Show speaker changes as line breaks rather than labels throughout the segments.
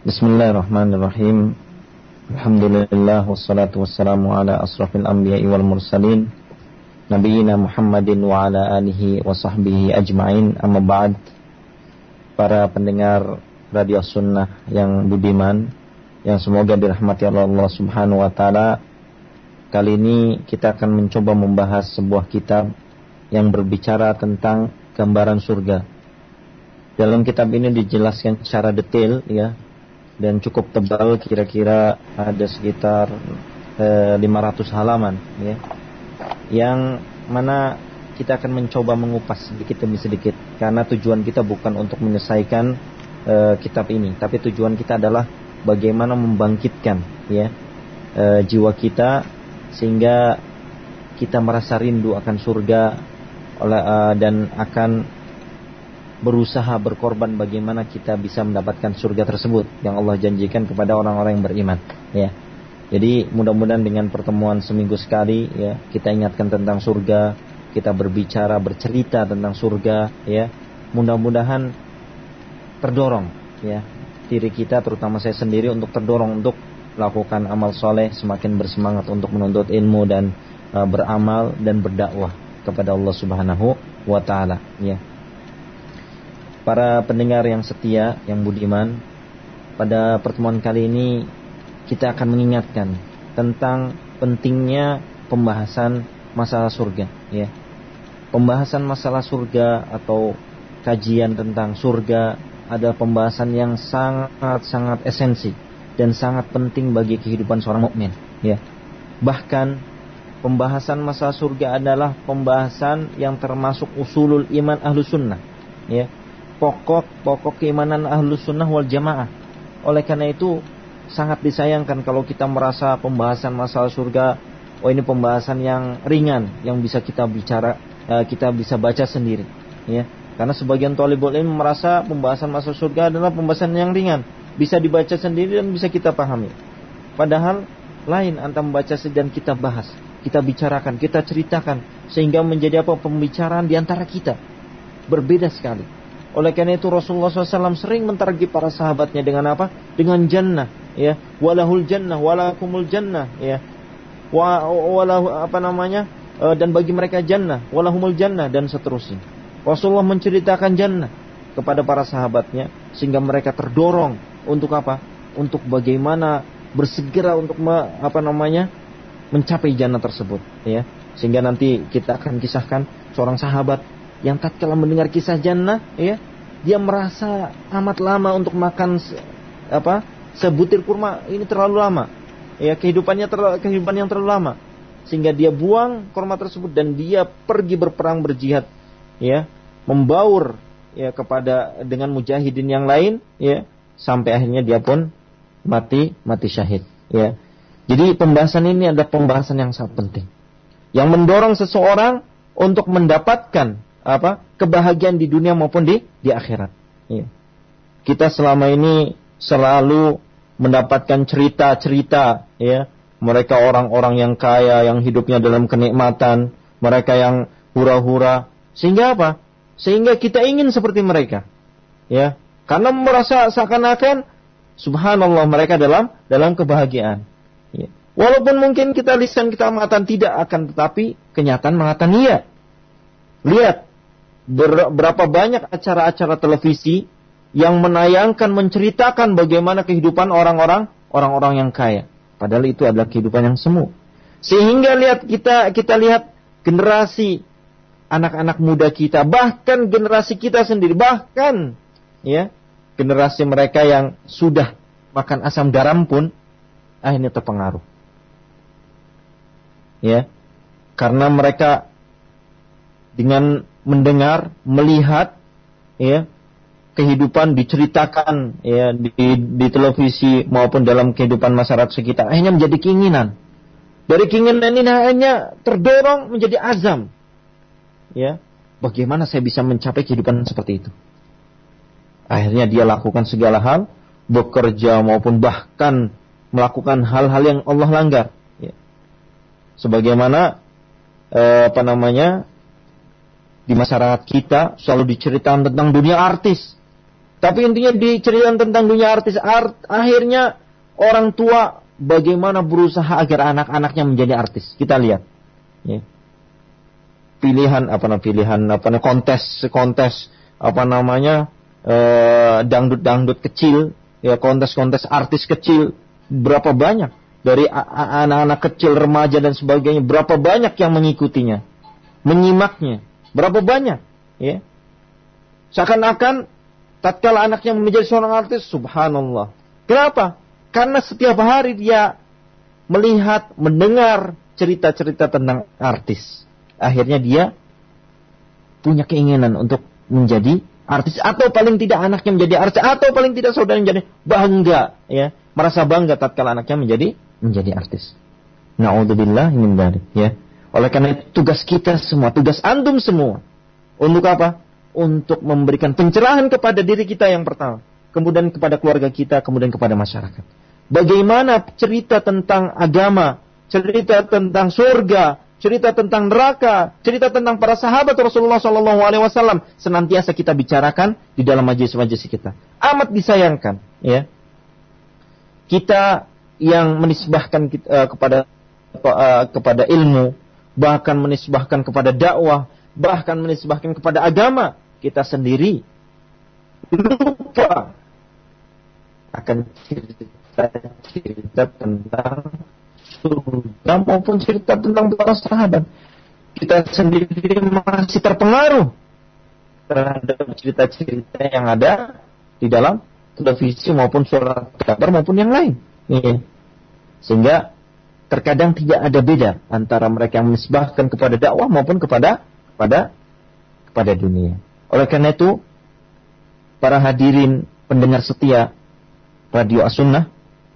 Bismillahirrahmanirrahim. Alhamdulillah wassalatu wassalamu ala asrafil anbiya'i wal mursalin Nabiina Muhammadin wa ala alihi wa sahbihi ajma'in. Amma ba'd. Para pendengar Radio Sunnah yang budiman Yang semoga dirahmati Allah subhanahu wa ta'ala Kali ini kita akan mencoba membahas sebuah kitab Yang berbicara tentang gambaran surga. Dalam kitab ini dijelaskan secara detail ya dan cukup tebal kira-kira ada sekitar eh, 500 halaman ya. Yang mana kita akan mencoba mengupas sedikit demi sedikit karena tujuan kita bukan untuk menyelesaikan eh, kitab ini tapi tujuan kita adalah bagaimana membangkitkan ya eh, jiwa kita sehingga kita merasa rindu akan surga dan akan berusaha berkorban bagaimana kita bisa mendapatkan surga tersebut yang Allah janjikan kepada orang-orang yang beriman ya. Jadi mudah-mudahan dengan pertemuan seminggu sekali ya kita ingatkan tentang surga kita berbicara bercerita tentang surga ya. Mudah-mudahan terdorong ya diri kita terutama saya sendiri untuk terdorong untuk lakukan amal soleh semakin bersemangat untuk menuntut ilmu dan uh, beramal dan berdakwah kepada Allah Subhanahu wa taala ya para pendengar yang setia, yang budiman, pada pertemuan kali ini kita akan mengingatkan tentang pentingnya pembahasan masalah surga, ya. Pembahasan masalah surga atau kajian tentang surga ada pembahasan yang sangat-sangat esensi dan sangat penting bagi kehidupan seorang mukmin, ya. Bahkan pembahasan masalah surga adalah pembahasan yang termasuk usulul iman ahlu sunnah, ya pokok-pokok keimanan ahlus sunnah wal jamaah. Oleh karena itu sangat disayangkan kalau kita merasa pembahasan masalah surga, oh ini pembahasan yang ringan yang bisa kita bicara, eh, kita bisa baca sendiri, ya. Karena sebagian tolibul ini merasa pembahasan masalah surga adalah pembahasan yang ringan, bisa dibaca sendiri dan bisa kita pahami. Padahal lain antara membaca dan kita bahas, kita bicarakan, kita ceritakan sehingga menjadi apa pembicaraan di antara kita berbeda sekali oleh karena itu Rasulullah SAW sering mentargi para sahabatnya dengan apa? Dengan jannah, ya. Walahul jannah, walakumul jannah, ya. Wa walahu apa namanya? E, dan bagi mereka jannah, walahumul jannah dan seterusnya. Rasulullah menceritakan jannah kepada para sahabatnya sehingga mereka terdorong untuk apa? Untuk bagaimana bersegera untuk me, apa namanya? mencapai jannah tersebut, ya. Sehingga nanti kita akan kisahkan seorang sahabat yang tatkala mendengar kisah jannah ya dia merasa amat lama untuk makan apa sebutir kurma. Ini terlalu lama. Ya kehidupannya terlalu, kehidupan yang terlalu lama. Sehingga dia buang kurma tersebut dan dia pergi berperang berjihad ya membaur ya kepada dengan mujahidin yang lain ya sampai akhirnya dia pun mati mati syahid ya. Jadi pembahasan ini adalah pembahasan yang sangat penting. Yang mendorong seseorang untuk mendapatkan apa kebahagiaan di dunia maupun di di akhirat. Ya. Kita selama ini selalu mendapatkan cerita-cerita ya mereka orang-orang yang kaya yang hidupnya dalam kenikmatan, mereka yang hura-hura sehingga apa? Sehingga kita ingin seperti mereka. Ya, karena merasa seakan-akan subhanallah mereka dalam dalam kebahagiaan. Ya. Walaupun mungkin kita lisan kita mengatakan tidak akan tetapi kenyataan mengatakan iya. Lihat berapa banyak acara-acara televisi yang menayangkan menceritakan bagaimana kehidupan orang-orang orang-orang yang kaya. Padahal itu adalah kehidupan yang semu. Sehingga lihat kita kita lihat generasi anak-anak muda kita, bahkan generasi kita sendiri, bahkan ya generasi mereka yang sudah makan asam garam pun akhirnya terpengaruh. Ya. Karena mereka dengan mendengar, melihat ya kehidupan diceritakan ya di, di televisi maupun dalam kehidupan masyarakat sekitar akhirnya menjadi keinginan. Dari keinginan ini akhirnya terdorong menjadi azam. Ya, bagaimana saya bisa mencapai kehidupan seperti itu? Akhirnya dia lakukan segala hal, bekerja maupun bahkan melakukan hal-hal yang Allah langgar. Ya. Sebagaimana eh, apa namanya di masyarakat kita selalu diceritakan tentang dunia artis. Tapi intinya diceritakan tentang dunia artis. Art, akhirnya orang tua bagaimana berusaha agar anak-anaknya menjadi artis. Kita lihat. Ya. Pilihan apa namanya pilihan apa namanya kontes kontes apa namanya eh, dangdut-dangdut kecil ya kontes-kontes artis kecil berapa banyak dari anak-anak kecil remaja dan sebagainya berapa banyak yang mengikutinya menyimaknya berapa banyak ya seakan-akan tatkala anaknya menjadi seorang artis, subhanallah. Kenapa? Karena setiap hari dia melihat, mendengar cerita-cerita tentang artis. Akhirnya dia punya keinginan untuk menjadi artis atau paling tidak anaknya menjadi artis atau paling tidak saudara menjadi bangga ya merasa bangga tatkala anaknya menjadi menjadi artis. Nauzubillah min ya. Oleh karena itu tugas kita semua, tugas antum semua untuk apa? untuk memberikan pencerahan kepada diri kita yang pertama, kemudian kepada keluarga kita, kemudian kepada masyarakat. Bagaimana cerita tentang agama, cerita tentang surga, cerita tentang neraka, cerita tentang para sahabat Rasulullah Shallallahu Alaihi Wasallam senantiasa kita bicarakan di dalam majelis-majelis kita. Amat disayangkan, ya. Kita yang menisbahkan kita, uh, kepada uh, kepada ilmu, bahkan menisbahkan kepada dakwah, bahkan menisbahkan kepada agama kita sendiri lupa akan cerita-cerita tentang surga maupun cerita tentang para sahabat. Kita sendiri masih terpengaruh terhadap cerita-cerita yang ada di dalam televisi maupun surat kabar maupun yang lain. Iya. Sehingga terkadang tidak ada beda antara mereka yang menisbahkan kepada dakwah maupun kepada kepada kepada dunia. Oleh karena itu, para hadirin pendengar setia Radio As-Sunnah,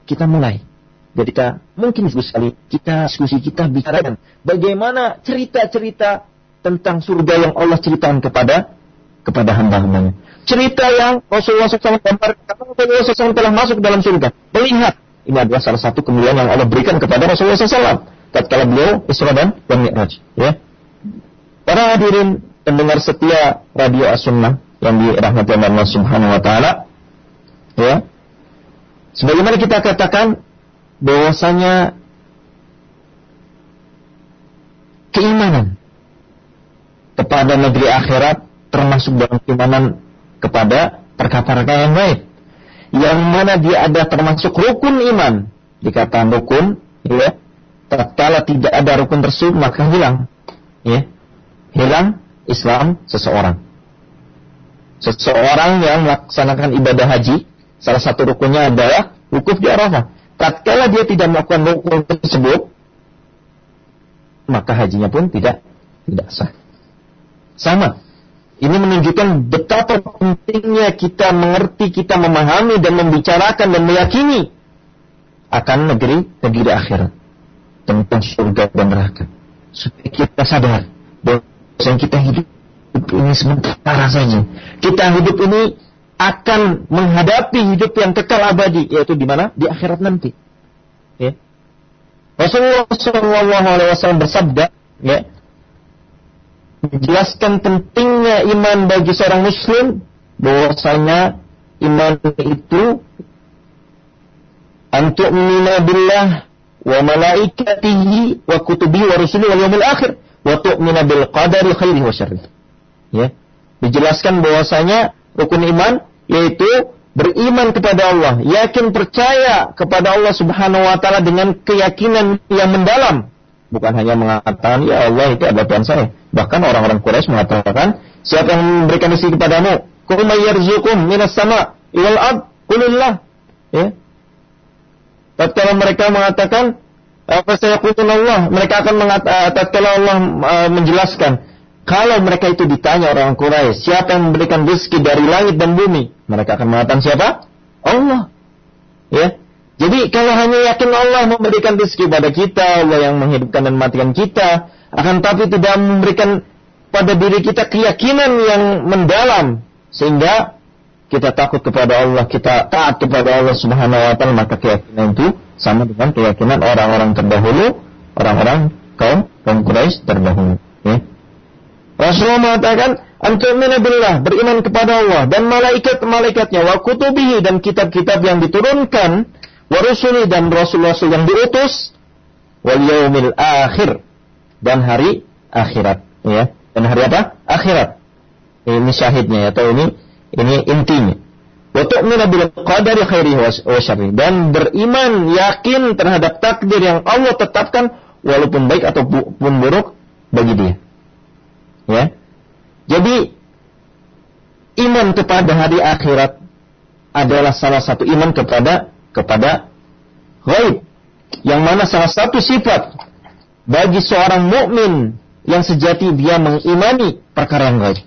kita mulai. Jadi kita mungkin sekali kita diskusi kita bicarakan bagaimana cerita-cerita tentang surga yang Allah ceritakan kepada kepada hamba-hambanya. Cerita yang Rasulullah SAW gambarkan, Rasulullah SAW telah masuk dalam surga. Melihat, ini adalah salah satu kemuliaan yang Allah berikan kepada Rasulullah SAW. Tatkala beliau Isra dan Mi'raj. Ya. Para hadirin pendengar setia Radio As-Sunnah yang dirahmati Allah Subhanahu wa taala ya. Sebagaimana kita katakan bahwasanya keimanan kepada negeri akhirat termasuk dalam keimanan kepada perkara-perkara yang baik. Yang mana dia ada termasuk rukun iman. Dikatakan rukun, ya. Tatkala tidak ada rukun tersebut maka hilang. Ya. Hilang Islam seseorang. Seseorang yang melaksanakan ibadah haji, salah satu rukunnya adalah wukuf di Arafah. Tatkala dia tidak melakukan rukun tersebut, maka hajinya pun tidak tidak sah. Sama. Ini menunjukkan betapa pentingnya kita mengerti, kita memahami dan membicarakan dan meyakini akan negeri negeri akhirat tentang surga dan neraka. Supaya kita sadar bahwa kita hidup ini sementara saja. Kita hidup ini akan menghadapi hidup yang kekal abadi, yaitu di mana? Di akhirat nanti. Ya. Rasulullah SAW bersabda, ya, menjelaskan pentingnya iman bagi seorang muslim bahwasanya iman itu antuk billah wa malaikatihi wa kutubihi wa rusulihi wal yawmil akhir wa tu'mina bil qadari khairi wa syarri. Ya. Dijelaskan bahwasanya rukun iman yaitu beriman kepada Allah, yakin percaya kepada Allah Subhanahu wa taala dengan keyakinan yang mendalam. Bukan hanya mengatakan ya Allah itu adalah Tuhan saya. Bahkan orang-orang Quraisy mengatakan, siapa yang memberikan rezeki kepadamu? Qul minas sama wal ard? Qulillah. Ya. Tatkala mereka mengatakan apa saya Allah mereka akan mengatakan eh, Allah uh, menjelaskan kalau mereka itu ditanya orang Quraisy siapa yang memberikan rezeki dari langit dan bumi mereka akan mengatakan siapa Allah ya jadi kalau hanya yakin Allah memberikan rezeki pada kita Allah yang menghidupkan dan matikan kita akan tapi tidak memberikan pada diri kita keyakinan yang mendalam sehingga kita takut kepada Allah kita taat kepada Allah Subhanahu wa taala maka keyakinan itu sama dengan keyakinan orang-orang terdahulu, orang-orang kaum kaum Quraisy terdahulu. Ya. Rasulullah mengatakan, Antumina billah, beriman kepada Allah dan malaikat-malaikatnya, wa kutubihi dan kitab-kitab yang diturunkan, wa rusuli dan rasul-rasul yang diutus, wal yaumil akhir dan hari akhirat, ya. Dan hari apa? Akhirat. Ini syahidnya ya, atau ini ini intinya. Wa bil qadari khairihi wa syarri dan beriman yakin terhadap takdir yang Allah tetapkan walaupun baik ataupun buruk bagi dia. Ya. Jadi iman kepada hari akhirat adalah salah satu iman kepada kepada gaib yang mana salah satu sifat bagi seorang mukmin yang sejati dia mengimani perkara yang gaib.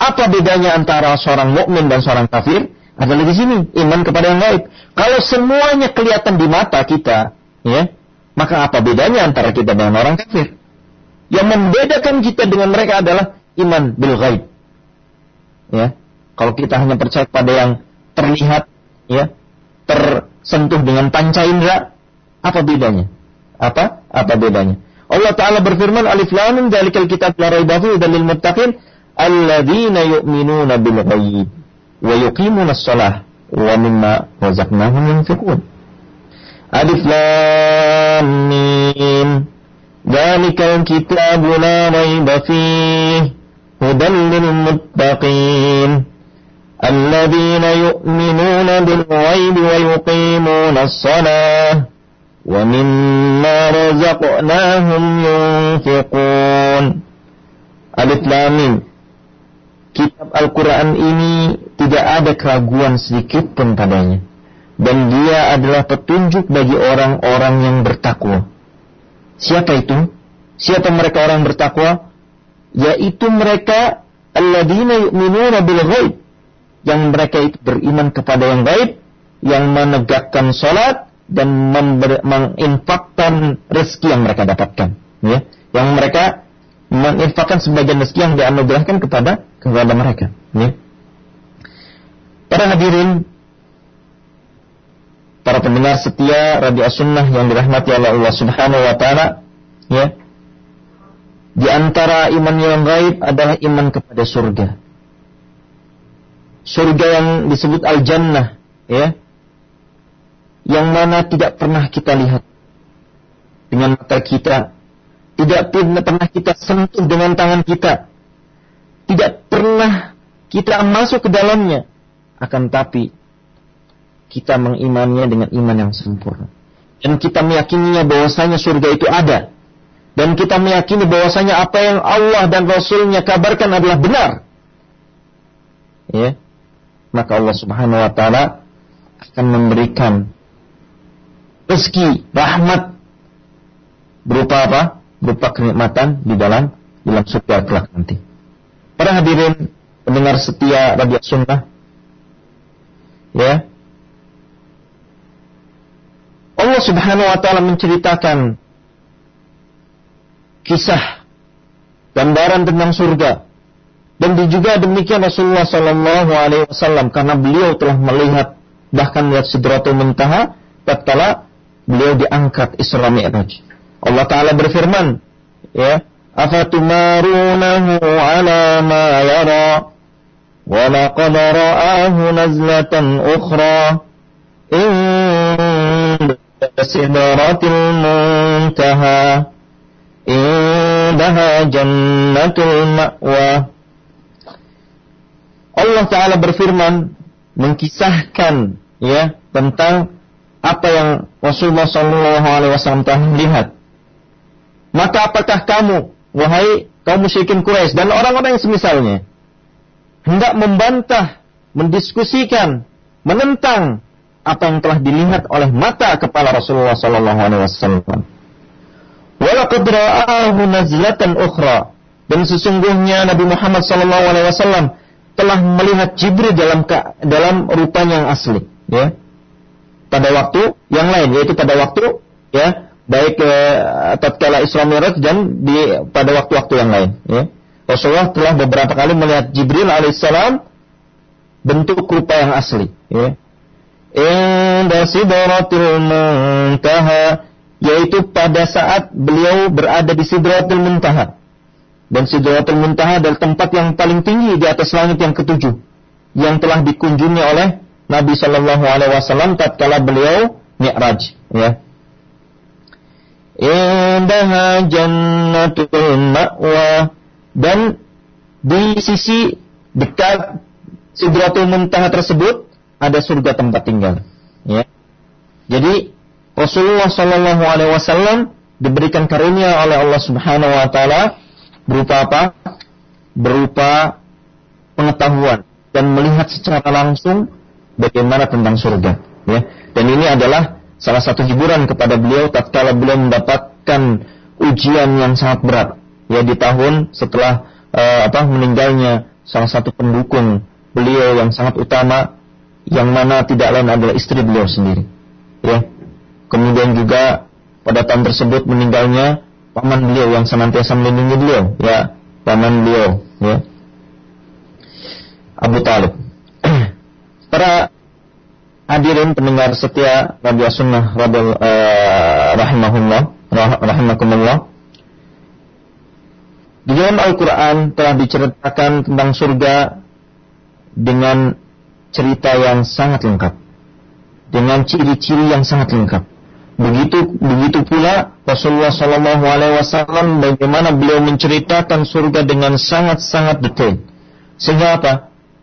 Apa bedanya antara seorang mukmin dan seorang kafir? Adalah di sini iman kepada yang gaib. Kalau semuanya kelihatan di mata kita, ya, maka apa bedanya antara kita dengan orang kafir? Yang membedakan kita dengan mereka adalah iman bil ghaib. Ya. Kalau kita hanya percaya pada yang terlihat, ya, tersentuh dengan panca indera? Apa bedanya? Apa? Apa bedanya? Allah Ta'ala berfirman, Alif Lam, Dalikal kitab la raibahu dan lil muttaqin, Alladina yu'minuna bil ghaib, wa yuqimuna salah, wa mimma razaqnahum yunfiqun. Alif Lam Mim, Dalikal kitab la raiba fih, hudan muttaqin. الذين يؤمنون بالغيب ويقيمون الصلاة ومما رزقناهم ينفقون Alif Lamin Kitab Al-Quran ini tidak ada keraguan sedikit pun padanya. Dan dia adalah petunjuk bagi orang-orang yang bertakwa. Siapa itu? Siapa mereka orang bertakwa? Yaitu mereka Alladina yu'minuna bil ghaib yang mereka itu beriman kepada yang gaib yang menegakkan salat dan menginfakkan rezeki yang mereka dapatkan ya. Yang mereka menginfakkan sebagian rezeki yang dianugerahkan kepada kepada mereka ya. Para hadirin para pendengar setia radio sunnah yang dirahmati oleh Allah Subhanahu wa taala ya. Di antara iman yang gaib adalah iman kepada surga. Surga yang disebut al-jannah, ya. Yang mana tidak pernah kita lihat dengan mata kita, tidak pernah kita sentuh dengan tangan kita, tidak pernah kita masuk ke dalamnya, akan tapi kita mengimannya dengan iman yang sempurna. Dan kita meyakininya bahwasanya surga itu ada dan kita meyakini bahwasanya apa yang Allah dan Rasulnya kabarkan adalah benar. Ya. Maka Allah Subhanahu wa taala akan memberikan rezeki, rahmat berupa apa? Berupa kenikmatan di dalam dalam surga kelak nanti. Para hadirin pendengar setia radio sunnah, ya, Allah Subhanahu wa taala menceritakan kisah gambaran tentang surga. Dan juga demikian Rasulullah Shallallahu Alaihi Wasallam karena beliau telah melihat bahkan lihat Sidratul Muntaha tatkala beliau diangkat Isra Mi'raj. Allah Taala berfirman, ya, afatumarunahu ala ma yara wa laqad ra'ahu nazlatan ukhra inda sidratil muntaha indaha jannatul ma'wa Allah Ta'ala berfirman mengkisahkan ya tentang apa yang Rasulullah Shallallahu Alaihi Wasallam telah lihat. Maka apakah kamu, wahai kaum musyrikin Quraisy dan orang-orang yang semisalnya, hendak membantah, mendiskusikan, menentang apa yang telah dilihat oleh mata kepala Rasulullah Shallallahu Alaihi Wasallam? Walaqad ra'ahu nazlatan ukhra. Dan sesungguhnya Nabi Muhammad sallallahu alaihi wasallam telah melihat Jibril dalam dalam rupanya yang asli, ya. Pada waktu yang lain yaitu pada waktu ya baik eh, tatkala Isra Mi'raj dan di pada waktu-waktu yang lain, ya. Rasulullah telah beberapa kali melihat Jibril alaihissalam bentuk rupa yang asli, ya. Inda muntaha yaitu pada saat beliau berada di Sidratul Muntaha. Dan Sidratul Muntaha adalah tempat yang paling tinggi di atas langit yang ketujuh yang telah dikunjungi oleh Nabi Shallallahu Alaihi Wasallam tatkala beliau mi'raj. Ya. Indaha jannatul ma'wa dan di sisi dekat Sidratul Muntaha tersebut ada surga tempat tinggal. Ya. Jadi Rasulullah Shallallahu Alaihi Wasallam diberikan karunia oleh Allah Subhanahu Wa Taala berupa apa? Berupa pengetahuan dan melihat secara langsung bagaimana tentang surga. Ya. Dan ini adalah salah satu hiburan kepada beliau tatkala beliau mendapatkan ujian yang sangat berat ya di tahun setelah uh, apa meninggalnya salah satu pendukung beliau yang sangat utama yang mana tidak lain adalah istri beliau sendiri ya kemudian juga pada tahun tersebut meninggalnya paman beliau yang senantiasa melindungi beliau ya paman beliau ya. Abu Talib. Para hadirin pendengar setia Radio Sunnah Radio uh, rahimahullah rahimakumullah. Di dalam Al-Quran telah diceritakan tentang surga dengan cerita yang sangat lengkap dengan ciri-ciri yang sangat lengkap begitu begitu pula Rasulullah Shallallahu Alaihi Wasallam bagaimana beliau menceritakan surga dengan sangat-sangat detail sehingga apa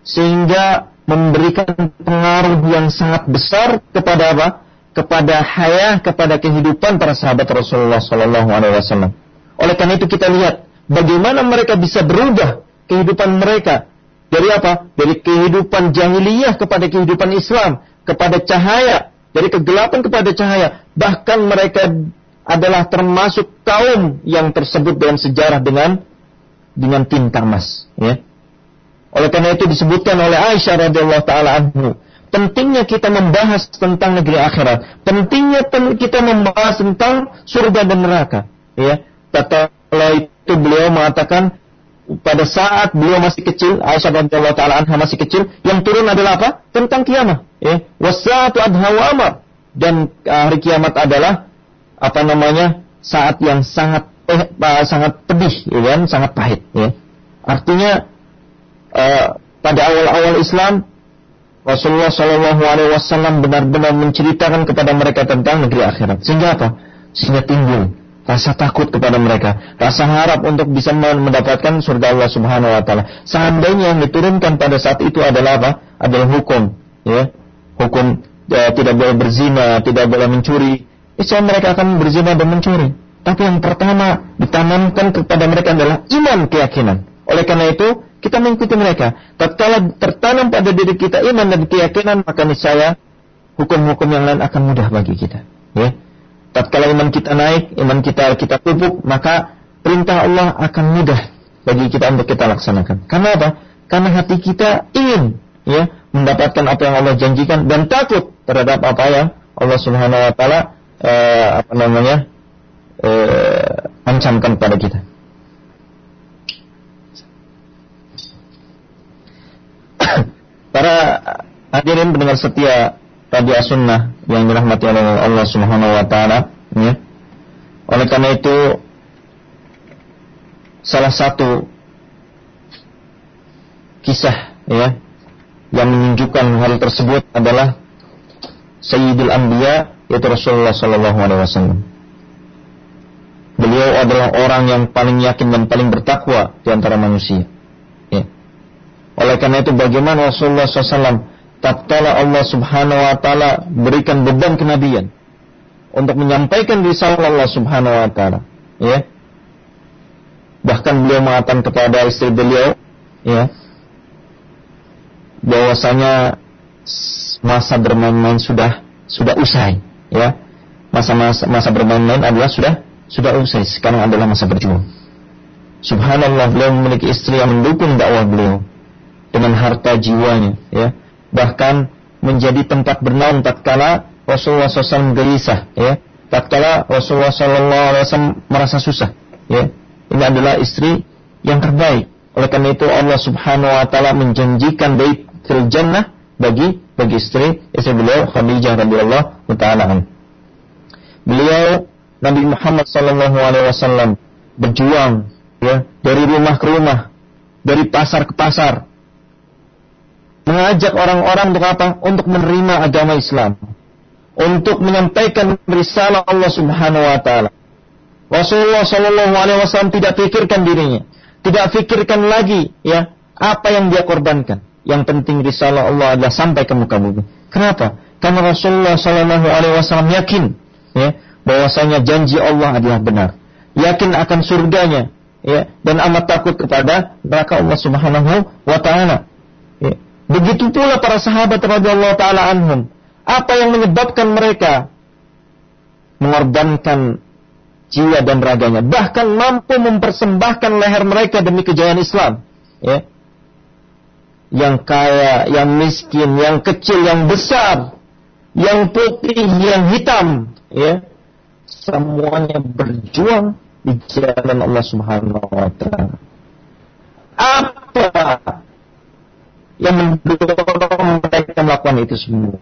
sehingga memberikan pengaruh yang sangat besar kepada apa? Kepada hayah, kepada kehidupan para sahabat Rasulullah Sallallahu Alaihi Wasallam. Oleh karena itu kita lihat bagaimana mereka bisa berubah kehidupan mereka dari apa? Dari kehidupan jahiliyah kepada kehidupan Islam, kepada cahaya, dari kegelapan kepada cahaya. Bahkan mereka adalah termasuk kaum yang tersebut dalam sejarah dengan dengan tinta emas, ya oleh karena itu disebutkan oleh Aisyah radhiyallahu taala anhu, pentingnya kita membahas tentang negeri akhirat, pentingnya kita membahas tentang surga dan neraka, ya. Tatkala itu beliau mengatakan pada saat beliau masih kecil, Aisyah radhiyallahu taala anha masih kecil, yang turun adalah apa? Tentang kiamat, ya. Wasatu adha amar. Dan hari kiamat adalah apa namanya? saat yang sangat eh, sangat pedih, ya kan? sangat pahit, ya. Artinya uh, pada awal-awal Islam Rasulullah Shallallahu Alaihi Wasallam benar-benar menceritakan kepada mereka tentang negeri akhirat. Sehingga apa? Sehingga timbul rasa takut kepada mereka, rasa harap untuk bisa mendapatkan surga Allah Subhanahu Wa Taala. Seandainya yang diturunkan pada saat itu adalah apa? Adalah hukum, ya, hukum ya, tidak boleh berzina, tidak boleh mencuri. Islam mereka akan berzina dan mencuri. Tapi yang pertama ditanamkan kepada mereka adalah iman keyakinan. Oleh karena itu, kita mengikuti mereka. Tatkala tertanam pada diri kita iman dan keyakinan, maka niscaya hukum-hukum yang lain akan mudah bagi kita. Ya. Tatkala iman kita naik, iman kita kita pupuk, maka perintah Allah akan mudah bagi kita untuk kita laksanakan. Karena apa? Karena hati kita ingin ya mendapatkan apa yang Allah janjikan dan takut terhadap apa yang Allah Subhanahu wa taala eh, apa namanya? eh, ancamkan kepada kita. Para hadirin pendengar setia Radio Sunnah yang dirahmati oleh Allah Subhanahu wa taala, ya. Oleh karena itu salah satu kisah ya yang menunjukkan hal tersebut adalah Sayyidul Anbiya yaitu Rasulullah Sallallahu Alaihi Wasallam. Beliau adalah orang yang paling yakin dan paling bertakwa di antara manusia. Oleh karena itu bagaimana Rasulullah SAW tatkala Allah Subhanahu wa taala berikan beban kenabian untuk menyampaikan risalah Allah Subhanahu wa taala, ya. Bahkan beliau mengatakan kepada istri beliau, ya, bahwasanya masa bermain-main sudah sudah usai, ya. Masa-masa masa bermain-main adalah sudah sudah usai, sekarang adalah masa berjuang. Subhanallah beliau memiliki istri yang mendukung dakwah beliau dengan harta jiwanya ya bahkan menjadi tempat bernaung tatkala Rasulullah SAW gelisah ya. Tatkala Rasulullah SAW merasa susah ya. Ini adalah istri yang terbaik. Oleh karena itu Allah Subhanahu Wa Taala menjanjikan baik jannah bagi bagi istri istri beliau Khadijah radhiyallahu taala Beliau Nabi Muhammad sallallahu alaihi wasallam berjuang ya, dari rumah ke rumah, dari pasar ke pasar, mengajak orang-orang untuk apa? Untuk menerima agama Islam, untuk menyampaikan risalah Allah Subhanahu wa taala. Rasulullah Shallallahu alaihi wasallam tidak pikirkan dirinya, tidak pikirkan lagi ya apa yang dia korbankan. Yang penting risalah Allah adalah sampai ke muka bumi. Kenapa? Karena Rasulullah Shallallahu alaihi wasallam yakin ya bahwasanya janji Allah adalah benar. Yakin akan surganya ya dan amat takut kepada neraka Allah Subhanahu wa taala. Ya. Begitu pula para sahabat radhiyallahu taala anhum. Apa yang menyebabkan mereka mengorbankan jiwa dan raganya, bahkan mampu mempersembahkan leher mereka demi kejayaan Islam, ya. Yang kaya, yang miskin, yang kecil, yang besar, yang putih, yang hitam, ya. Semuanya berjuang di jalan Allah Subhanahu wa taala. Apa yang mendorong mereka melakukan itu semua?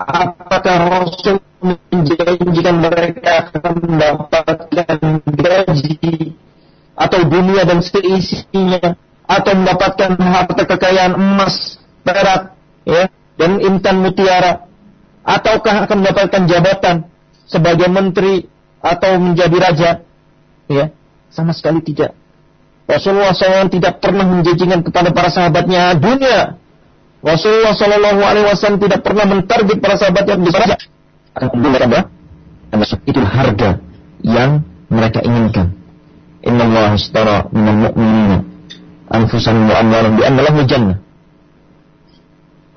Apakah Rasul menjanjikan mereka akan mendapatkan gaji atau dunia dan seisinya atau mendapatkan harta kekayaan emas, perak, ya, dan intan mutiara ataukah akan mendapatkan jabatan sebagai menteri atau menjadi raja? Ya, sama sekali tidak. Rasulullah SAW tidak pernah menjanjikan kepada para sahabatnya dunia Rasulullah Shallallahu Alaihi Wasallam tidak pernah mentarget para sahabat yang bisa saja. Karena itu harga yang mereka inginkan. Inna Allah istara minal mu'minina anfusahum wa bi anna lahum jannah.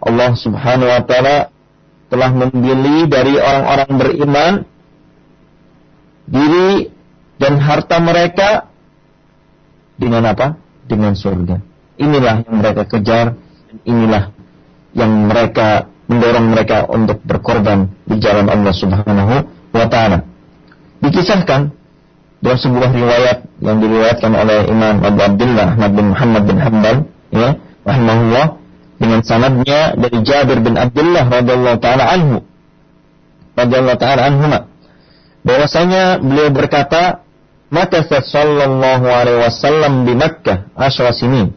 Allah Subhanahu wa taala telah membeli dari orang-orang beriman diri dan harta mereka dengan apa? Dengan surga. Inilah yang mereka kejar inilah yang mereka mendorong mereka untuk berkorban di jalan Allah Subhanahu wa taala. Dikisahkan dalam sebuah riwayat yang diriwayatkan oleh Imam Abu Abdullah Ahmad bin Muhammad bin Hanbal ya rahimahullah dengan sanadnya dari Jabir bin Abdullah radhiyallahu taala anhu radhiyallahu taala anhuma bahwasanya beliau berkata maka sallallahu alaihi wasallam di Makkah asyra sinin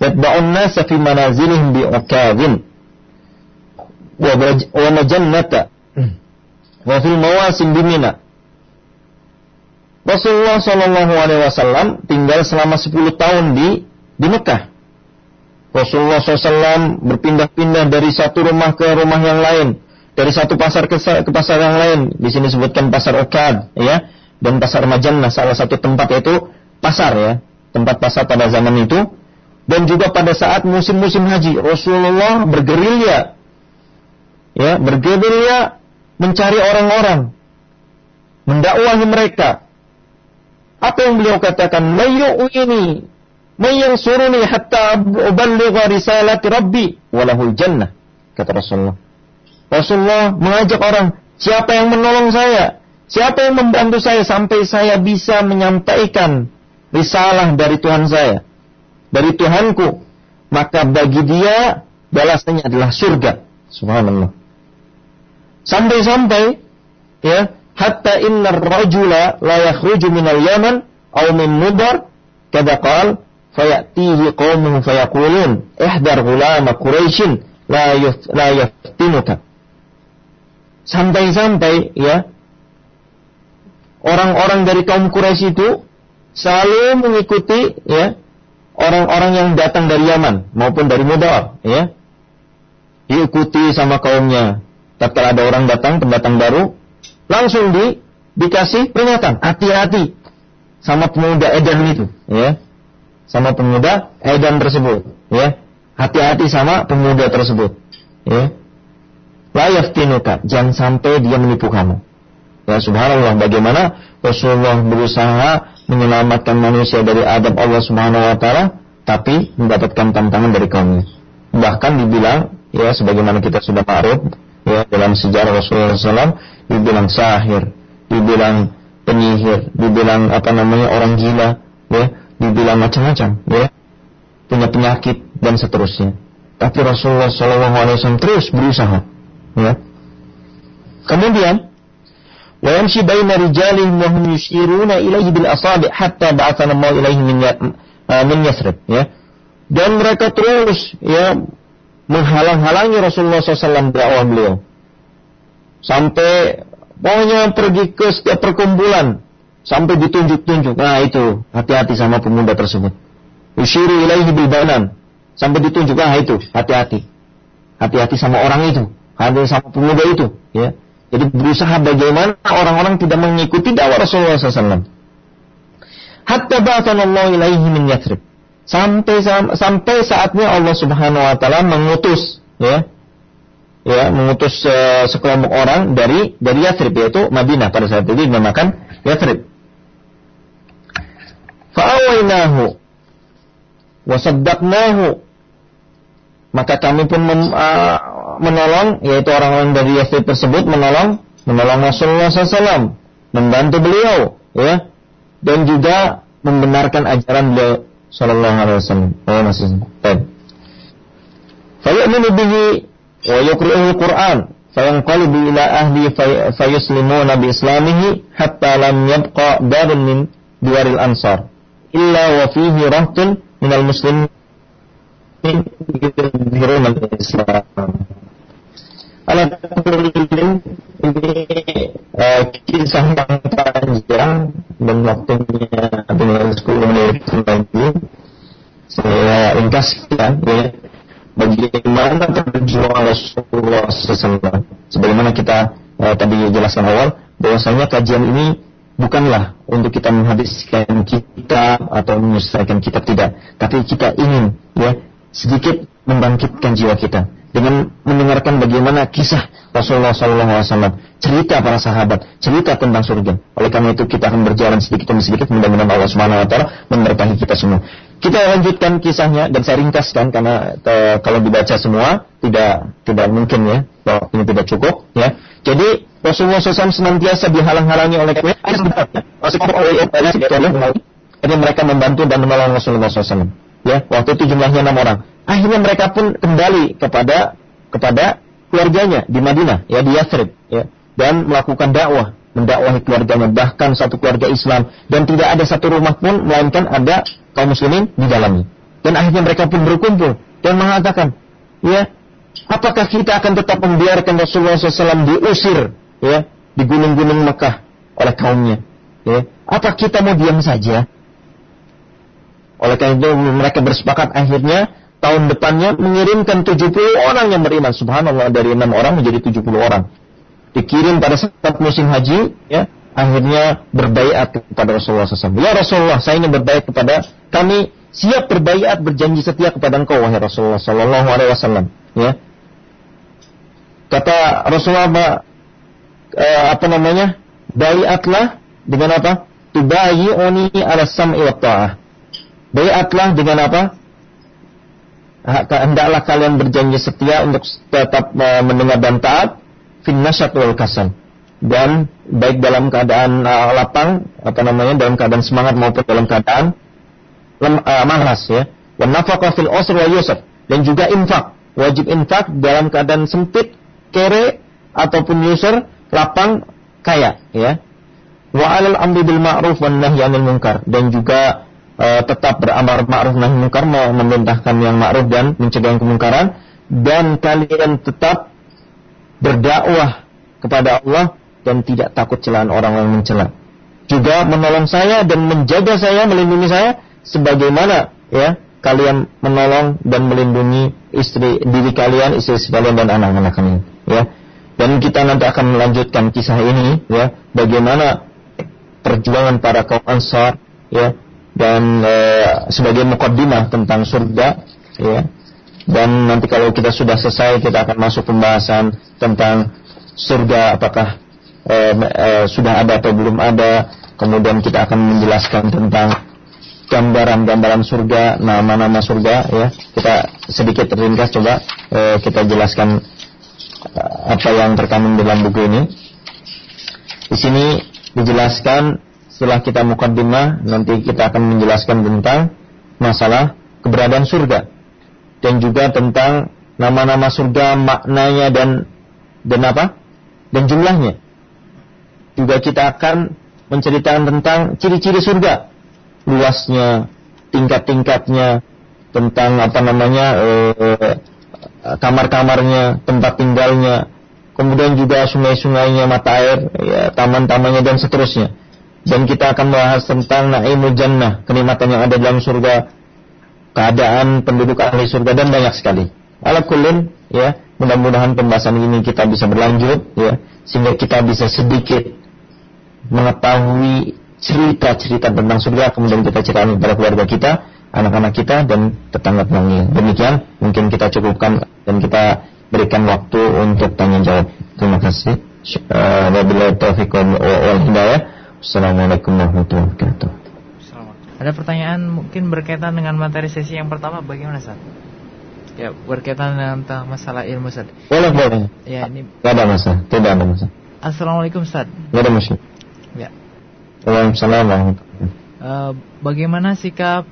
yatba'un nasa fi manazilihim bi'ukadhin wa majannata wa fil mawasim bimina Rasulullah Shallallahu Alaihi Wasallam tinggal selama 10 tahun di di Mekah. Rasulullah SAW berpindah-pindah dari satu rumah ke rumah yang lain, dari satu pasar ke, ke pasar yang lain. Di sini sebutkan pasar Okad, ya, dan pasar Majannah, salah satu tempat yaitu pasar ya, tempat pasar pada zaman itu. Dan juga pada saat musim-musim haji Rasulullah bergerilya. Ya bergerilya mencari orang-orang. Mendakwahi mereka. Apa yang beliau katakan? Mayu ini mayang suruni hatta uballigha risalati rabbi walahul jannah kata Rasulullah. Rasulullah mengajak orang siapa yang menolong saya siapa yang membantu saya sampai saya bisa menyampaikan risalah dari Tuhan saya dari Tuhanku, maka bagi dia balasannya adalah surga. Subhanallah. Sampai-sampai ya, hatta inna rajula la yakhruju al Yaman aw min Mudar kada qal fayatihi qaumuhu fayaqulun ihdar ghulama Quraisyin la la yaftinuka. Sampai-sampai ya orang-orang dari kaum Quraisy itu selalu mengikuti ya orang-orang yang datang dari Yaman maupun dari Mudar, ya. Diikuti sama kaumnya. Tatkala ada orang datang, pendatang baru, langsung di dikasih peringatan, hati-hati sama pemuda Edan itu, ya. Sama pemuda Edan tersebut, ya. Hati-hati sama pemuda tersebut, ya. La yaftinuka, jangan sampai dia menipu kamu. Ya subhanallah, bagaimana Rasulullah berusaha menyelamatkan manusia dari adab Allah Subhanahu wa taala tapi mendapatkan tantangan dari kaumnya. Bahkan dibilang ya sebagaimana kita sudah ma'ruf ya dalam sejarah Rasulullah SAW dibilang sahir, dibilang penyihir, dibilang apa namanya orang gila, ya, dibilang macam-macam, ya, punya penyakit dan seterusnya. Tapi Rasulullah SAW terus berusaha, ya. Kemudian hum yushiruna ilaihi bil asabi hatta ba'athana Allah ilaihi min ya, uh, min Yathrib ya. Dan mereka terus ya menghalang-halangi Rasulullah SAW dakwah beliau. Sampai pokoknya pergi ke setiap perkumpulan sampai ditunjuk-tunjuk. Nah itu hati-hati sama pemuda tersebut. Yushiru ilaihi bil banan sampai ditunjuk. Ah itu hati-hati. Hati-hati sama orang itu hati sama pemuda itu ya jadi berusaha bagaimana orang-orang tidak mengikuti dakwah Rasulullah SAW. Hatta Allah ilaihi min Yathrib. Sampai sampai saatnya Allah Subhanahu wa taala mengutus ya. Ya, mengutus uh, sekelompok orang dari dari Yathrib yaitu Madinah pada saat itu dinamakan Yathrib. Fa'awainahu wa saddaqnahu maka kami pun mem, uh, menolong yaitu orang-orang dari Yathrib tersebut menolong menolong Rasulullah SAW membantu beliau ya dan juga membenarkan ajaran beliau Sallallahu Alaihi Wasallam. Oh masih. Baik. Fayu'minu bihi wa yuqri'uhu Quran fayanqalibu ila ahli fayuslimuna bi islamihi hatta lam yabqa darun min diwaril ansar illa wa ini kisah dan waktunya tinggal 10 menit lagi saya ya sebagaimana kita uh, tadi jelaskan awal bahwasanya kajian ini bukanlah untuk kita menghabiskan kitab atau menyelesaikan kitab tidak tapi kita ingin ya sedikit membangkitkan jiwa kita dengan mendengarkan bagaimana kisah Rasulullah SAW, cerita para sahabat, cerita tentang surga. Oleh karena itu kita akan berjalan sedikit demi sedikit mudah-mudahan Allah Subhanahu Wa Taala memberkahi kita semua. Kita lanjutkan kisahnya dan saya ringkaskan karena e, kalau dibaca semua tidak tidak mungkin ya, bahwa ini tidak cukup ya. Jadi Rasulullah SAW senantiasa dihalang-halangi oleh jadi mereka membantu dan menolong Rasulullah SAW. Ya, waktu itu jumlahnya enam orang. Akhirnya mereka pun kembali kepada kepada keluarganya di Madinah ya di Yathrib ya dan melakukan dakwah mendakwahi keluarganya bahkan satu keluarga Islam. Dan tidak ada satu rumah pun melainkan ada kaum muslimin di dalamnya. Dan akhirnya mereka pun berkumpul dan mengatakan ya apakah kita akan tetap membiarkan Rasulullah SAW diusir ya di gunung-gunung Mekah oleh kaumnya? Ya apa kita mau diam saja oleh karena itu mereka bersepakat akhirnya tahun depannya mengirimkan 70 orang yang beriman. Subhanallah dari enam orang menjadi 70 orang. Dikirim pada saat musim haji, ya, akhirnya berbaiat kepada Rasulullah SAW. Ya Rasulullah, saya ingin berbaiat kepada kami siap berbaiat berjanji setia kepada engkau wahai Rasulullah Sallallahu Alaihi Wasallam. Ya. Kata Rasulullah apa, eh, apa namanya? Baiatlah dengan apa? oni ala sam'i wa ta'ah. Baiatlah dengan apa? hendaklah kalian berjanji setia untuk tetap uh, mendengar dan taat. Fin nasyat wal kasal. Dan baik dalam keadaan uh, lapang apa namanya dalam keadaan semangat maupun dalam keadaan lem, uh, malas ya. Wa nafaqah fil usr wa yusr. Dan juga infak. Wajib infak dalam keadaan sempit kere ataupun yusr lapang kaya ya. Wa alal amri bil ma'ruf wan nahyi munkar. Dan juga uh, tetap beramar ma'ruf nahi munkar memerintahkan yang ma'ruf dan mencegah yang kemungkaran dan kalian tetap berdakwah kepada Allah dan tidak takut celaan orang yang mencela. Juga menolong saya dan menjaga saya, melindungi saya sebagaimana ya kalian menolong dan melindungi istri diri kalian, istri kalian dan anak-anak kalian, ya. Dan kita nanti akan melanjutkan kisah ini, ya, bagaimana perjuangan para kaum Ansar, ya, dan e, sebagai mukaddimah tentang surga ya. Dan nanti kalau kita sudah selesai kita akan masuk pembahasan tentang surga apakah e, e, sudah ada atau belum ada. Kemudian kita akan menjelaskan tentang gambaran-gambaran surga nama-nama surga ya. Kita sedikit ringkas coba e, kita jelaskan apa yang terkandung dalam buku ini. Di sini dijelaskan setelah kita mukaddimah nanti kita akan menjelaskan tentang masalah keberadaan surga. Dan juga tentang nama-nama surga maknanya dan dan apa? Dan jumlahnya. Juga kita akan menceritakan tentang ciri-ciri surga, luasnya, tingkat-tingkatnya, tentang apa namanya eh, kamar-kamarnya, tempat tinggalnya, kemudian juga sungai-sungainya, mata air, ya, taman-tamannya dan seterusnya. Dan kita akan membahas tentang naimul jannah, kenikmatan yang ada dalam surga, keadaan penduduk ahli surga dan banyak sekali. Ala ya, mudah-mudahan pembahasan ini kita bisa berlanjut, ya, sehingga kita bisa sedikit mengetahui cerita-cerita tentang surga, kemudian kita ceritakan kepada keluarga kita, anak-anak kita dan tetangga tetangga. Demikian mungkin kita cukupkan dan kita berikan waktu untuk tanya jawab. Terima kasih. Wabillahi taufiq wal hidayah. Assalamualaikum warahmatullahi wabarakatuh.
Ada pertanyaan mungkin berkaitan dengan materi sesi yang pertama bagaimana Ustaz? Ya, berkaitan dengan masalah ilmu Ustaz.
Boleh, boleh. Ya, ini Tidak ada masalah, tidak ada masalah.
Assalamualaikum Ustaz.
Tidak ada masalah. Ya. Waalaikumsalam warahmatullahi
uh, Bagaimana sikap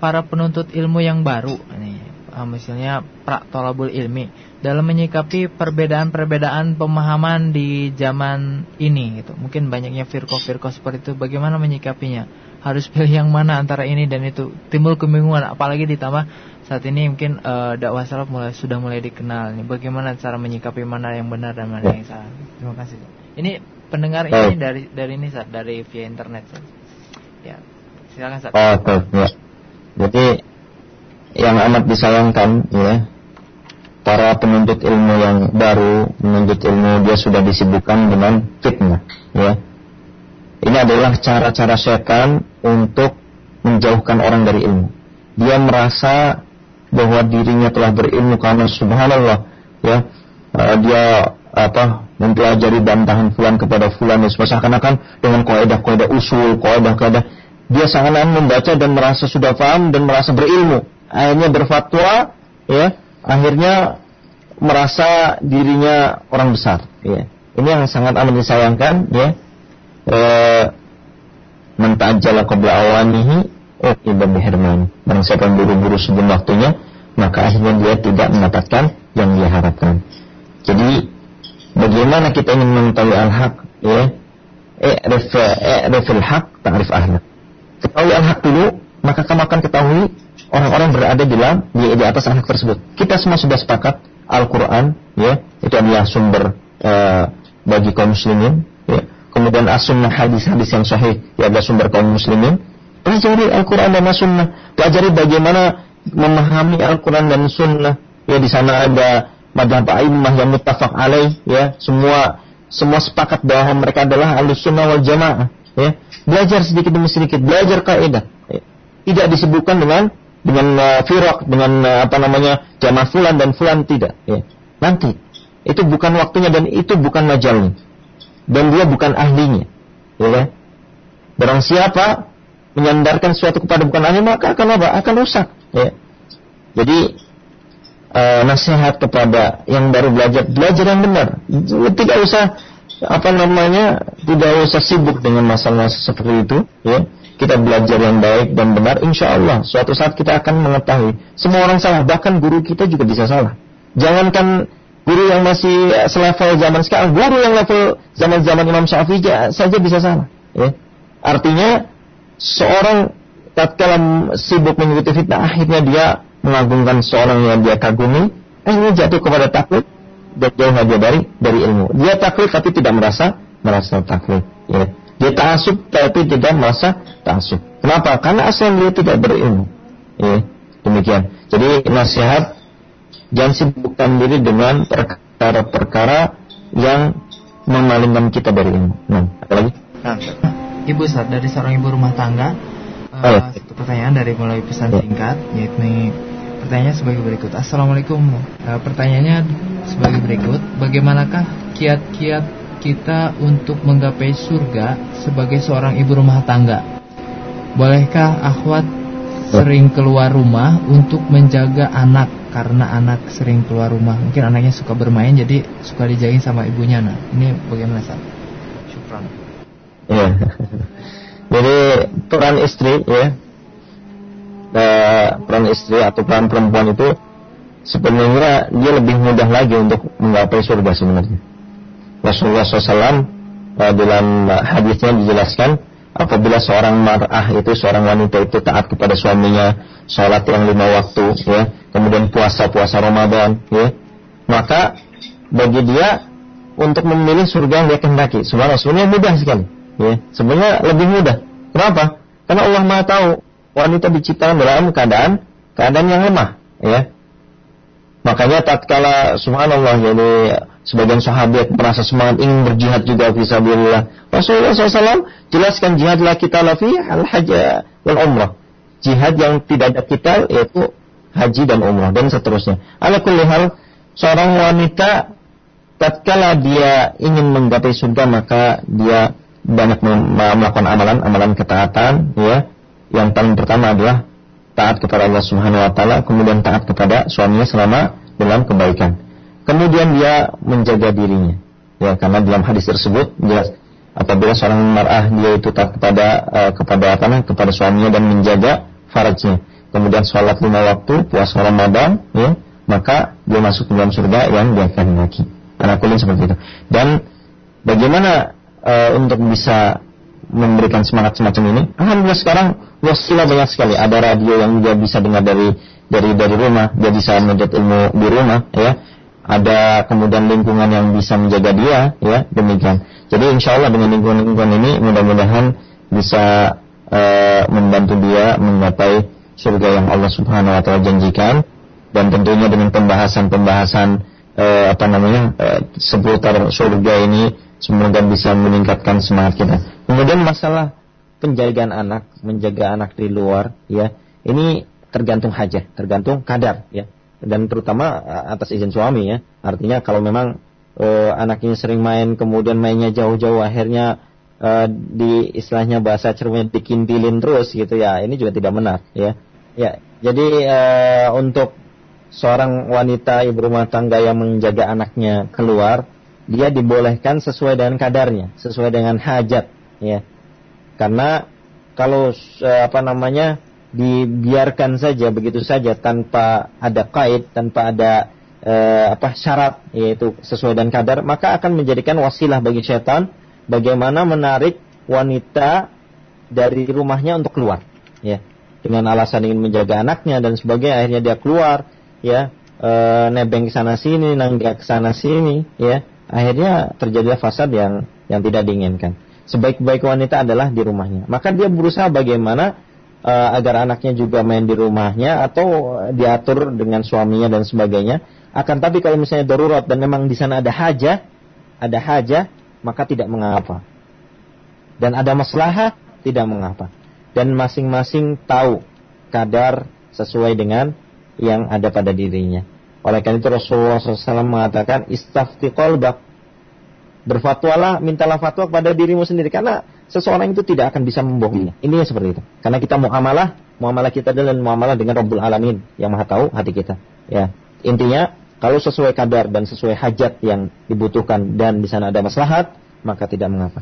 para penuntut ilmu yang baru nih, uh, misalnya praktolabul ilmi dalam menyikapi perbedaan-perbedaan pemahaman di zaman ini gitu. Mungkin banyaknya firqah-firqah seperti itu bagaimana menyikapinya? Harus pilih yang mana antara ini dan itu? Timbul kebingungan apalagi ditambah saat ini mungkin uh, dakwah salaf mulai sudah mulai dikenal nih. Bagaimana cara menyikapi mana yang benar dan mana yang salah? Terima kasih. Ini pendengar ini dari dari ini saat dari via internet. Saat. Ya. Silakan saat.
Oh, ya. Jadi yang amat disayangkan ya para penuntut ilmu yang baru menuntut ilmu dia sudah disibukkan dengan fitnah ya. Ini adalah cara-cara syaitan untuk menjauhkan orang dari ilmu. Dia merasa bahwa dirinya telah berilmu karena subhanallah ya. Uh, dia apa mempelajari bantahan fulan kepada fulan dan seakan-akan dengan kaidah-kaidah usul kaidah-kaidah dia sangat membaca dan merasa sudah paham dan merasa berilmu. Akhirnya berfatwa, ya, akhirnya merasa dirinya orang besar. Ya. Ini yang sangat amat disayangkan, ya. E, mentajala qabla awanihi uqiba bihirman. Barang siapa yang buru-buru sebelum waktunya, maka akhirnya dia tidak mendapatkan yang dia harapkan. Jadi bagaimana kita ingin mengetahui al-haq, ya? I'rif i'rifil haq ta'rif ahlak ketahui al-haq dulu, maka kamu akan ketahui orang-orang berada di dalam di, di atas al-haq tersebut. Kita semua sudah sepakat Al-Qur'an ya, itu adalah sumber uh, bagi kaum muslimin ya. Kemudian as-sunnah hadis-hadis yang sahih ya adalah sumber kaum muslimin. Pelajari Al-Qur'an dan as-sunnah. Pelajari bagaimana memahami Al-Qur'an dan sunnah. Ya di sana ada madhab a'immah yang muttafaq alaih ya, semua semua sepakat bahwa mereka adalah al-sunnah wal jamaah ya belajar sedikit demi sedikit belajar kaidah ya. tidak disebutkan dengan dengan uh, firaq dengan uh, apa namanya jamaah fulan dan fulan tidak ya. nanti itu bukan waktunya dan itu bukan majalnya. Dan dia bukan ahlinya ya kan? barang siapa menyandarkan sesuatu kepada bukan ahli maka akan apa? Akan rusak ya. Jadi uh, nasihat kepada yang baru belajar belajar yang benar. Tidak usah apa namanya tidak usah sibuk dengan masalah seperti itu ya kita belajar yang baik dan benar insya Allah suatu saat kita akan mengetahui semua orang salah bahkan guru kita juga bisa salah jangankan guru yang masih selevel zaman sekarang guru yang level zaman zaman Imam Syafi'i saja bisa salah ya artinya seorang tatkala sibuk mengikuti fitnah akhirnya dia mengagungkan seorang yang dia kagumi akhirnya jatuh kepada takut dan jauh dari dari ilmu. Dia taklid tapi tidak merasa merasa taklid. Ya. Dia taasub tapi tidak merasa taasub. Kenapa? Karena asal dia tidak berilmu. Ya. Demikian. Jadi nasihat jangan sibukkan diri dengan perkara-perkara yang memalingkan kita dari ilmu. Nah, apa lagi? Nah,
ibu saat dari seorang ibu rumah tangga, uh, satu pertanyaan dari mulai pesan ya. singkat, yaitu pertanyaannya sebagai berikut. Assalamualaikum. Uh, pertanyaannya sebagai berikut. Bagaimanakah kiat-kiat kita untuk menggapai surga sebagai seorang ibu rumah tangga? Bolehkah akhwat sering keluar rumah untuk menjaga anak karena anak sering keluar rumah? Mungkin anaknya suka bermain jadi suka dijagain sama ibunya. Nah, ini bagaimana Sal? Syukran.
Ya. Jadi peran istri ya uh, peran istri atau peran perempuan itu sebenarnya dia lebih mudah lagi untuk menggapai surga sebenarnya. Rasulullah SAW uh, dalam hadisnya dijelaskan apabila seorang mar'ah itu seorang wanita itu taat kepada suaminya, sholat yang lima waktu, ya, kemudian puasa puasa Ramadan, ya, maka bagi dia untuk memilih surga yang dia kehendaki. Sebenarnya sebenarnya mudah sekali, ya, sebenarnya lebih mudah. Kenapa? Karena Allah Maha tahu wanita diciptakan dalam keadaan keadaan yang lemah, ya. Makanya tatkala subhanallah jadi sebagian sahabat merasa semangat ingin berjihad juga fisabilillah. Rasulullah SAW jelaskan jihadlah kita lafi al hajj wal umrah. Jihad yang tidak ada kita yaitu haji dan umrah dan seterusnya. Ala kulli hal seorang wanita tatkala dia ingin menggapai surga maka dia banyak melakukan amalan-amalan ketaatan ya. Yang paling pertama adalah taat kepada Allah Subhanahu wa taala, kemudian taat kepada suaminya selama dalam kebaikan kemudian dia menjaga dirinya. Ya, karena dalam hadis tersebut jelas apabila seorang mar'ah dia itu taat kepada uh, kepada apa namanya kepada suaminya dan menjaga farajnya. Kemudian sholat lima waktu, puasa Ramadan, ya, maka dia masuk ke dalam surga yang dia kehendaki. Anak kulit seperti itu. Dan bagaimana uh, untuk bisa memberikan semangat semacam ini? Alhamdulillah sekarang wasilah banyak sekali. Ada radio yang dia bisa dengar dari dari dari rumah, dia bisa menuntut ilmu di rumah, ya ada kemudian lingkungan yang bisa menjaga dia ya demikian. Jadi insya Allah dengan lingkungan-lingkungan ini mudah-mudahan bisa uh, membantu dia menggapai surga yang Allah Subhanahu Wa Taala janjikan. Dan tentunya dengan pembahasan-pembahasan uh, apa namanya uh, seputar surga ini semoga bisa meningkatkan semangat kita. Kemudian masalah penjagaan anak menjaga anak di luar ya ini tergantung hajat tergantung kadar ya dan terutama atas izin suami ya. Artinya kalau memang e, anaknya sering main kemudian mainnya jauh-jauh akhirnya e, di istilahnya bahasa cermin dikintilin terus gitu ya. Ini juga tidak benar ya. Ya, jadi e, untuk seorang wanita ibu rumah tangga yang menjaga anaknya keluar, dia dibolehkan sesuai dengan kadarnya, sesuai dengan hajat ya. Karena kalau apa namanya dibiarkan saja begitu saja tanpa ada kait, tanpa ada e, apa syarat yaitu sesuai dan kadar, maka akan menjadikan wasilah bagi setan bagaimana menarik wanita dari rumahnya untuk keluar, ya. Dengan alasan ingin menjaga anaknya dan sebagainya akhirnya dia keluar, ya, e, nebeng ke sana sini, nanggak ke sana sini, ya. Akhirnya terjadilah fasad yang yang tidak diinginkan. Sebaik-baik wanita adalah di rumahnya. Maka dia berusaha bagaimana uh, agar anaknya juga main di rumahnya atau diatur dengan suaminya dan sebagainya. Akan tapi kalau misalnya darurat dan memang di sana ada hajah, ada hajah, maka tidak mengapa. Dan ada masalah tidak mengapa. Dan masing-masing tahu kadar sesuai dengan yang ada pada dirinya. Oleh karena itu Rasulullah SAW mengatakan istafti qalbak. Berfatwalah, mintalah fatwa kepada dirimu sendiri. Karena seseorang itu tidak akan bisa membohonginya. Ini seperti itu. Karena kita muamalah, muamalah kita adalah muamalah dengan Rabbul Alamin yang Maha tahu hati kita. Ya. Intinya kalau sesuai kadar dan sesuai hajat yang dibutuhkan dan di sana ada maslahat, maka tidak mengapa.